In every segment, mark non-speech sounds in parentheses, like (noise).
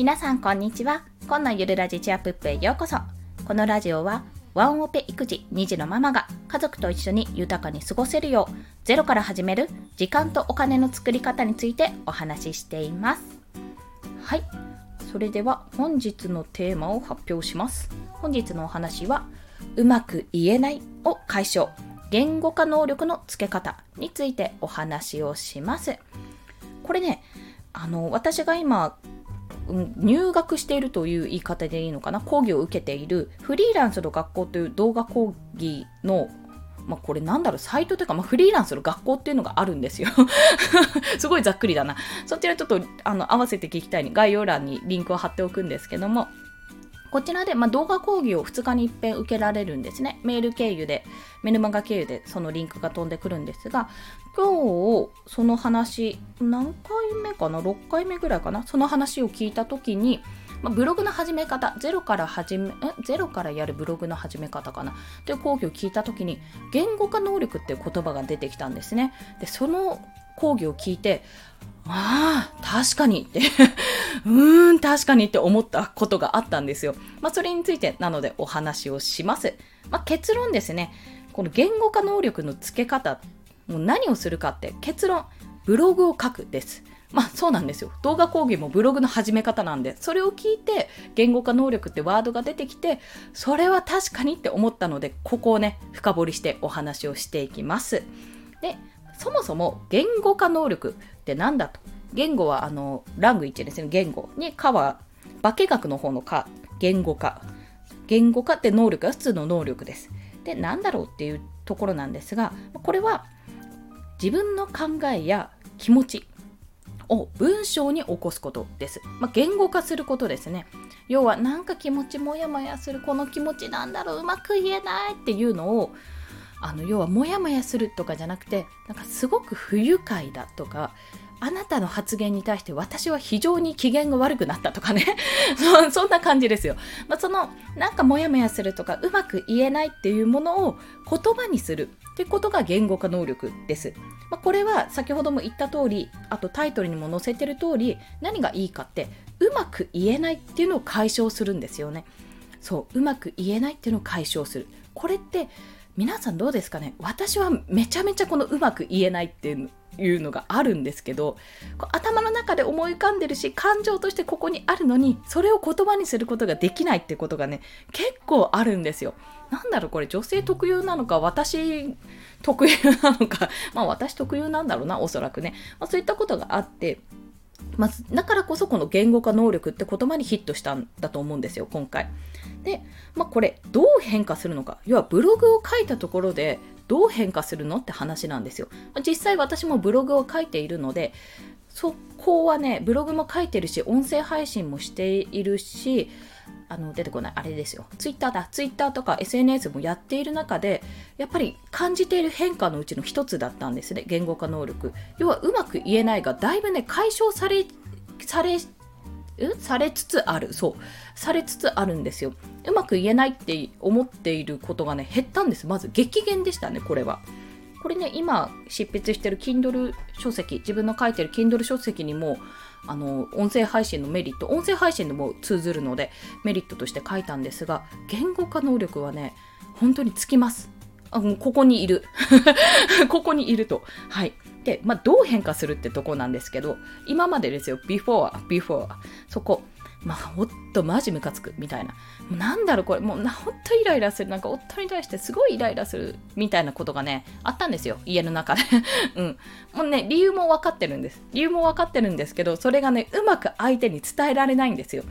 皆さんこんにちは。今のゆるラジチアプップへようこそ。このラジオはワンオペ育児2児のママが家族と一緒に豊かに過ごせるようゼロから始める時間とお金の作り方についてお話ししています。はい。それでは本日のテーマを発表します。本日のお話はうまく言えないを解消。言語化能力のつけ方についてお話をします。これねあの私が今入学しているという言い方でいいのかな？講義を受けている。フリーランスの学校という動画講義のまあ、これなんだろう、サイトというか、まあ、フリーランスの学校っていうのがあるんですよ。(laughs) すごいざっくりだな。そちらちょっとあの合わせて聞きたい。に概要欄にリンクを貼っておくんですけども、こちらで、ま、動画講義を2日に一遍受けられるんですね。メール経由で、メルマガ経由でそのリンクが飛んでくるんですが、今日その話、何回目かな ?6 回目ぐらいかな？その話を聞いた時に、ま、ブログの始め方、ゼロから始め、ゼロからやるブログの始め方かな？という講義を聞いた時に、言語化能力っていう言葉が出てきたんですね。で、その講義を聞いて、ああ、確かにってうーん、確かにって思ったことがあったんですよ。まあ、それについてなのでお話をします。まあ、結論ですね。この言語化能力の付け方、もう何をするかって結論、ブログを書くです。まあそうなんですよ。動画講義もブログの始め方なんで、それを聞いて言語化能力ってワードが出てきて、それは確かにって思ったので、ここをね、深掘りしてお話をしていきます。で、そもそも言語化能力って何だと言語はあのラングイッチですね言語に科は化学の方の科言語化。言語化って能力は普通の能力です。で何だろうっていうところなんですがこれは自分の考えや気持ちを文章に起こすことです、まあ、言語化することですね。要はなんか気持ちもやもやするこの気持ちなんだろううまく言えないっていうのをあの要はモヤモヤするとかじゃなくてなんかすごく不愉快だとかあなたの発言に対して私は非常に機嫌が悪くなったとかね。(laughs) そんな感じですよ、まあ、そのなんかモヤモヤするとかうまく言えないっていうものを言葉にする。ってことが言語化能力です、まあ、これは先ほども言った通りあとタイトルにも載せてる通り何がいいかってうまく言えないっていうのを解消するんですよね。そううまく言えないっていうのを解消する。これって皆さんどうですかね？私はめちゃめちゃこのうまく言えないっていうのがあるんですけど頭の中で思い浮かんでるし感情としてここにあるのにそれを言葉にすることができないってことがね結構あるんですよ。なんだろうこれ女性特有なのか私特有なのかまあ私特有なんだろうなおそらくね、まあ、そういったことがあってまあ、だからこそこの言語化能力って言葉にヒットしたんだと思うんですよ今回。で、まあ、これどう変化するのか要はブログを書いたところでどう変化するのって話なんですよ。実際私もブログを書いているのでそこはねブログも書いてるし音声配信もしているしあの出てこないあれですよツイッターだツイッターとか SNS もやっている中でやっぱり感じている変化のうちの一つだったんですね言語化能力。要はうまく言えないがだいぶね解消されされされつつある。そう。されつつあるんですよ。うまく言えないって思っていることがね減ったんです。まず激減でしたねこれは。これね今執筆してる Kindle 書籍自分の書いてる Kindle 書籍にもあの音声配信のメリット音声配信でも通ずるのでメリットとして書いたんですが言語化能力はね本当につきます。ここにいる (laughs) ここにいるとはいで、まあ、どう変化するってとこなんですけど今までですよ before before そこまあ、ほっとマジムカつくみたいな。なんだろうこれ、もうほんとイライラする。なんか夫に対してすごいイライラするみたいなことがね、あったんですよ。家の中で。(laughs) うん。もうね、理由も分かってるんです。理由も分かってるんですけど、それがね、うまく相手に伝えられないんですよ。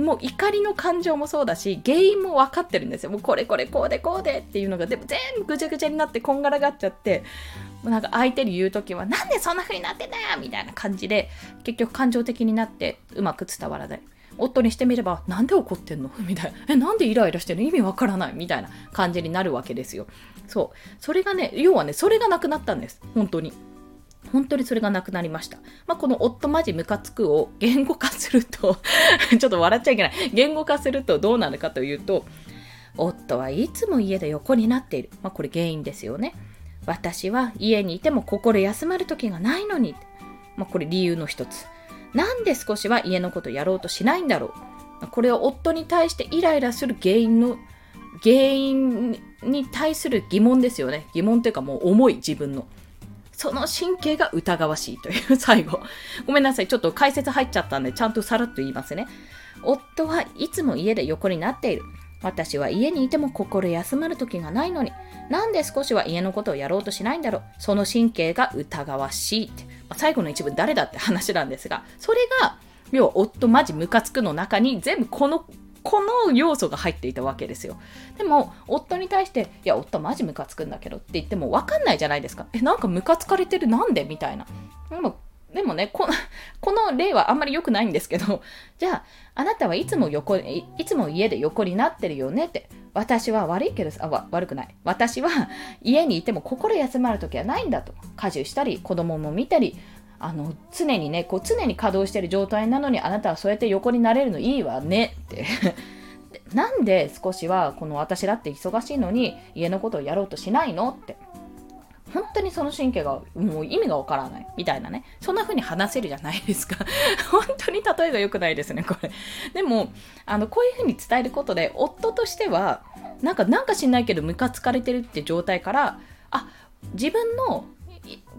もう怒りの感情もそうだし、原因も分かってるんですよ。もうこれこれこうでこうでっていうのが、でも全部ぐちゃぐちゃになってこんがらがっちゃって、もうなんか相手に言う時は、なんでそんな風になってんだよみたいな感じで、結局感情的になってうまく伝わらない。夫にしてみれば、なんで怒ってんの？みたいな。え、なんでイライラしてる？の意味わからないみたいな感じになるわけですよ。そう。それがね、要はね、それがなくなったんです。本当に。本当にそれがなくなりました。まあ、この夫マジムカつくを言語化すると (laughs) ちょっと笑っちゃいけない。言語化するとどうなるかというと、夫はいつも家で横になっている。まあ、これ原因ですよね。私は家にいても心休まる時がないのに。まあ、これ理由の一つ。なんで少しは家のことやろうとしないんだろうこれを夫に対してイライラする原因の原因に対する疑問ですよね疑問というかもう重い自分のその神経が疑わしいという最後。ごめんなさい。ちょっと解説入っちゃったんでちゃんとさらっと言いますね。夫はいつも家で横になっている。私は家にいても心休まる時がないのに。なんで少しは家のことをやろうとしないんだろう。その神経が疑わしいって、まあ、最後の一文誰だって話なんですがそれが要は夫マジムカつくの中に全部このこの要素が入っていたわけですよ。でも、夫に対して、いや、夫マジムカつくんだけどって言っても分かんないじゃないですか。え、なんかムカつかれてるなんでみたいな。でも、でもねこの、(laughs) この例はあんまり良くないんですけど、じゃあ、あなたはいつも横い、いつも家で横になってるよねって。私は悪いけどあ、悪くない。私は家にいても心休まるときはないんだと。家事したり、子供も見たり、あの常にねこう常に稼働してる状態なのにあなたはそうやって横になれるのいいわねって。(laughs) なんで少しはこの私だって忙しいのに家のことをやろうとしないのって。本当にその神経がもう意味がわからない。みたいなね。そんな風に話せるじゃないですか。(laughs) 本当に例えが良くないですねこれ。でもあのこういう風に伝えることで夫としてはなんかなんか知んないけどムカつかれてるって状態からあ自分の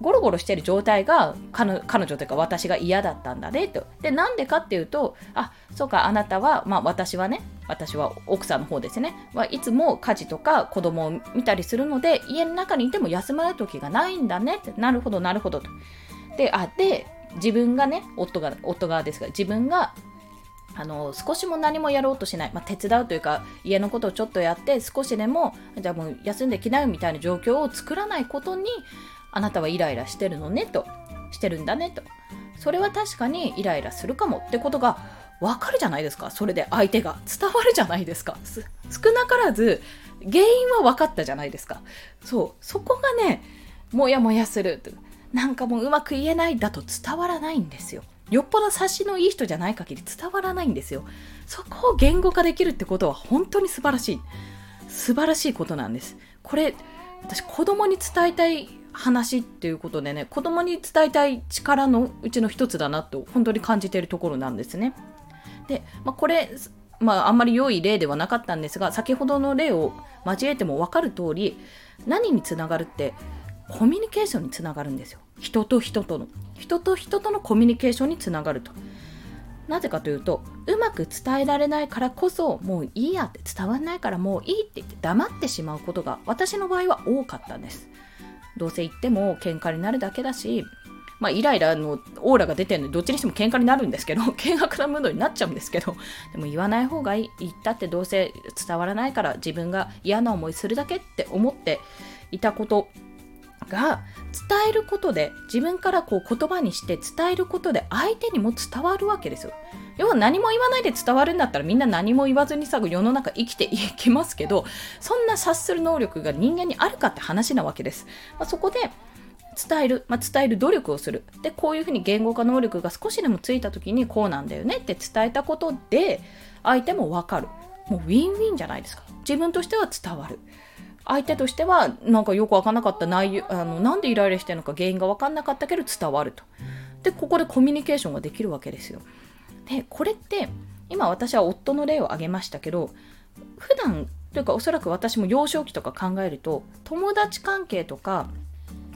ゴロゴロしてる状態が彼女というか私が嫌だったんだねと。で、なんでかっていうと、あ、そうか、あなたは、まあ私はね、私は奥さんの方ですね、はいつも家事とか子供を見たりするので、家の中にいても休まる時がないんだねって、なるほど、なるほどと。で、あ、で、自分がね、夫が、夫側ですが、自分があの少しも何もやろうとしない、まあ、手伝うというか家のことをちょっとやって少しでもじゃあもう休んできなよみたいな状況を作らないことにあなたはイライラしてるのねとしてるんだねと。それは確かにイライラするかもってことがわかるじゃないですか。それで相手が伝わるじゃないですか。少なからず原因は分かったじゃないですか。そうそこがねモヤモヤするなんかもううまく言えないだと伝わらないんですよ。よっぽど察しのいい人じゃない限り伝わらないんですよ。そこを言語化できるってことは本当に素晴らしい。素晴らしいことなんです。これ私子供に伝えたい話っていうことでね子供に伝えたい力のうちの一つだなと本当に感じているところなんですね。で、まあ、これ、まあ、あんまり良い例ではなかったんですが先ほどの例を交えても分かる通り何につながるってコミュニケーションにつながるんですよ。人と人との。人と人とのコミュニケーションにつながると。なぜかというとうまく伝えられないからこそもういいやって伝わらないからもういいって言って黙ってしまうことが私の場合は多かったんです。どうせ言っても喧嘩になるだけだし、まあ、イライラのオーラが出てるので、どっちにしても喧嘩になるんですけど、(laughs) 険悪なムードになっちゃうんですけど、でも言わない方がいい。言ったってどうせ伝わらないから自分が嫌な思いするだけって思っていたことが伝えることで自分からこう言葉にして伝えることで相手にも伝わるわけですよ。要は何も言わないで伝わるんだったらみんな何も言わずにさ世の中生きていけますけどそんな察する能力が人間にあるかって話なわけです。まあ、そこで伝える、まあ、伝える努力をする。で、こういうふうに言語化能力が少しでもついた時にこうなんだよねって伝えたことで相手もわかる。もうウィンウィンじゃないですか。自分としては伝わる。相手としてはなんかよく分かんなかった内容あのなんでイライラしてるのか原因が分かんなかったけど伝わると。でここでコミュニケーションができるわけですよ。でこれって今私は夫の例を挙げましたけど普段というかおそらく私も幼少期とか考えると友達関係とか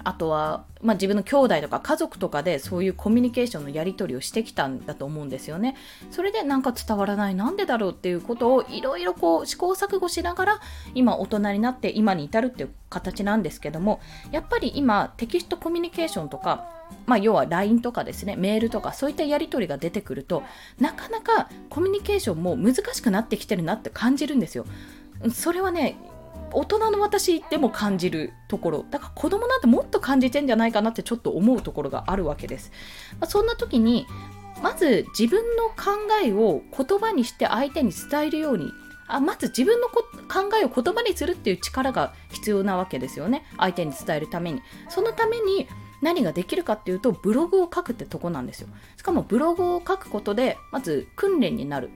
あとは、まあ、自分の兄弟とか家族とかでそういうコミュニケーションのやり取りをしてきたんだと思うんですよね。それでなんか伝わらないなんでだろうっていうことをいろいろこう試行錯誤しながら今大人になって今に至るっていう形なんですけどもやっぱり今テキストコミュニケーションとかまあ、要は LINE とかですね、メールとかそういったやり取りが出てくると、なかなかコミュニケーションも難しくなってきてるなって感じるんですよ。それはね、大人の私でも感じるところ。だから子供なんてもっと感じてんじゃないかなってちょっと思うところがあるわけです、まあ、そんな時にまず自分の考えを言葉にして相手に伝えるようにあまず自分の考えを言葉にするっていう力が必要なわけですよね。相手に伝えるために。そのために何ができるかっていうとブログを書くってとこなんですよ。しかもブログを書くことでまず訓練になる。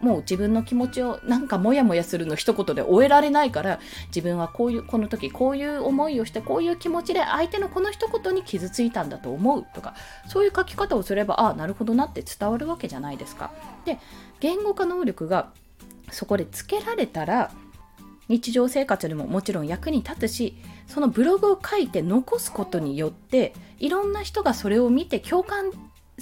もう自分の気持ちをなんかモヤモヤするの一言で終えられないから自分はこういうこの時こういう思いをしてこういう気持ちで相手のこの一言に傷ついたんだと思うとかそういう書き方をすればああなるほどなって伝わるわけじゃないですか。で言語化能力がそこでつけられたら日常生活でももちろん役に立つしそのブログを書いて残すことによっていろんな人がそれを見て共感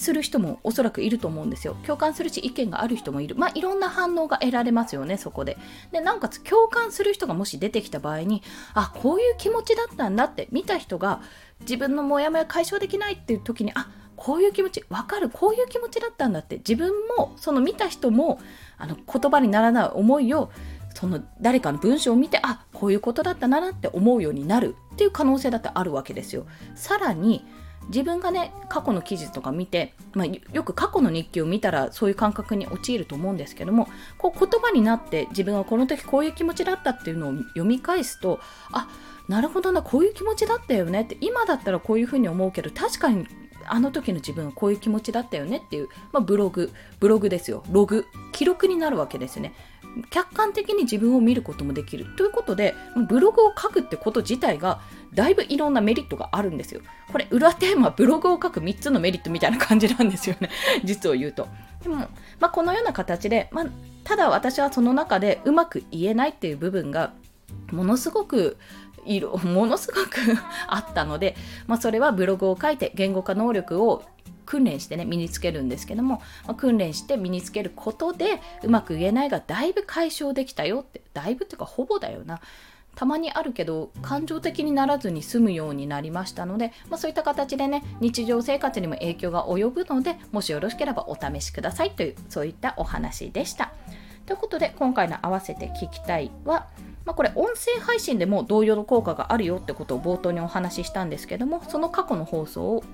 する人もおそらくいると思うんですよ。共感するし意見がある人もいる。まあいろんな反応が得られますよね、そこで。で、なおかつ共感する人がもし出てきた場合に、あ、こういう気持ちだったんだって見た人が自分のモヤモヤ解消できないっていう時に、あ、こういう気持ち、わかる、こういう気持ちだったんだって自分も、その見た人も、あの言葉にならない思いをその誰かの文章を見てあこういうことだったなって思うようになるっていう可能性だってあるわけですよ。さらに自分がね過去の記事とか見て、まあ、よく過去の日記を見たらそういう感覚に陥ると思うんですけどもこう言葉になって自分はこの時こういう気持ちだったっていうのを読み返すとあなるほどなこういう気持ちだったよねって今だったらこういうふうに思うけど確かにあの時の自分はこういう気持ちだったよねっていう、まあ、ブログブログですよ。ログ。記録になるわけですよね。客観的に自分を見ることもできるということでブログを書くってこと自体がだいぶいろんなメリットがあるんですよ。これ裏テーマブログを書く3つのメリットみたいな感じなんですよね。(laughs) 実を言うと。でも、まあ、このような形で、まあ、ただ私はその中でうまく言えないっていう部分がものすごく色 (laughs) ものすごくあったので、まあ、それはブログを書いて言語化能力を訓練してね身につけるんですけども、まあ、訓練して身につけることでうまく言えないがだいぶ解消できたよってだいぶっていうかほぼだよなたまにあるけど感情的にならずに済むようになりましたので、まあ、そういった形でね日常生活にも影響が及ぶのでもしよろしければお試しくださいというそういったお話でした。ということで今回の「合わせて聞きたいは」まあ、これ音声配信でも同様の効果があるよってことを冒頭にお話ししたんですけどもその過去の放送を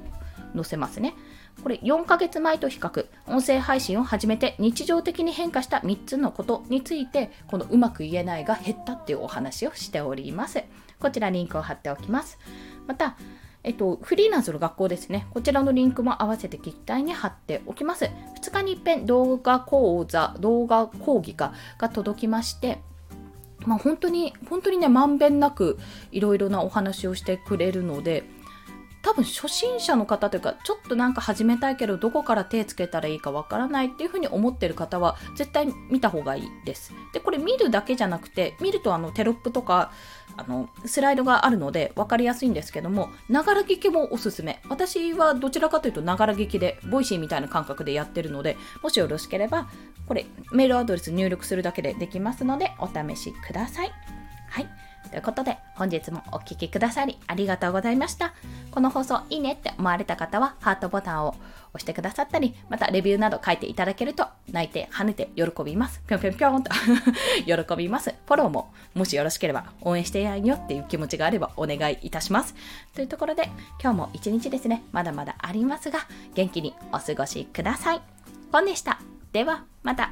載せますね。これ4ヶ月前と比較、音声配信を始めて日常的に変化した3つのことについて、このうまく言えないが減ったっていうお話をしております。こちらリンクを貼っておきます。また、えっと、フリーランスの学校ですね。こちらのリンクも合わせて聞きたいに貼っておきます。2日に一遍動画講座、動画講義かが届きまして、まあ、本当に、本当にね、まんべんなくいろいろなお話をしてくれるので、多分初心者の方というかちょっとなんか始めたいけどどこから手つけたらいいかわからないっていうふうに思ってる方は絶対見た方がいいです。でこれ見るだけじゃなくて見るとあのテロップとかあのスライドがあるので分かりやすいんですけどもながら聞きもおすすめ私はどちらかというとながら聞きで Voicy みたいな感覚でやってるのでもしよろしければこれメールアドレス入力するだけでできますのでお試しください。はいということで、本日もお聴きくださりありがとうございました。この放送いいねって思われた方は、ハートボタンを押してくださったり、またレビューなど書いていただけると、泣いて跳ねて喜びます。ぴょんぴょんぴょんと (laughs) 喜びます。フォローも、もしよろしければ応援してやんよっていう気持ちがあればお願いいたします。というところで、今日も一日ですね、まだまだありますが、元気にお過ごしください。ポンでした。では、また。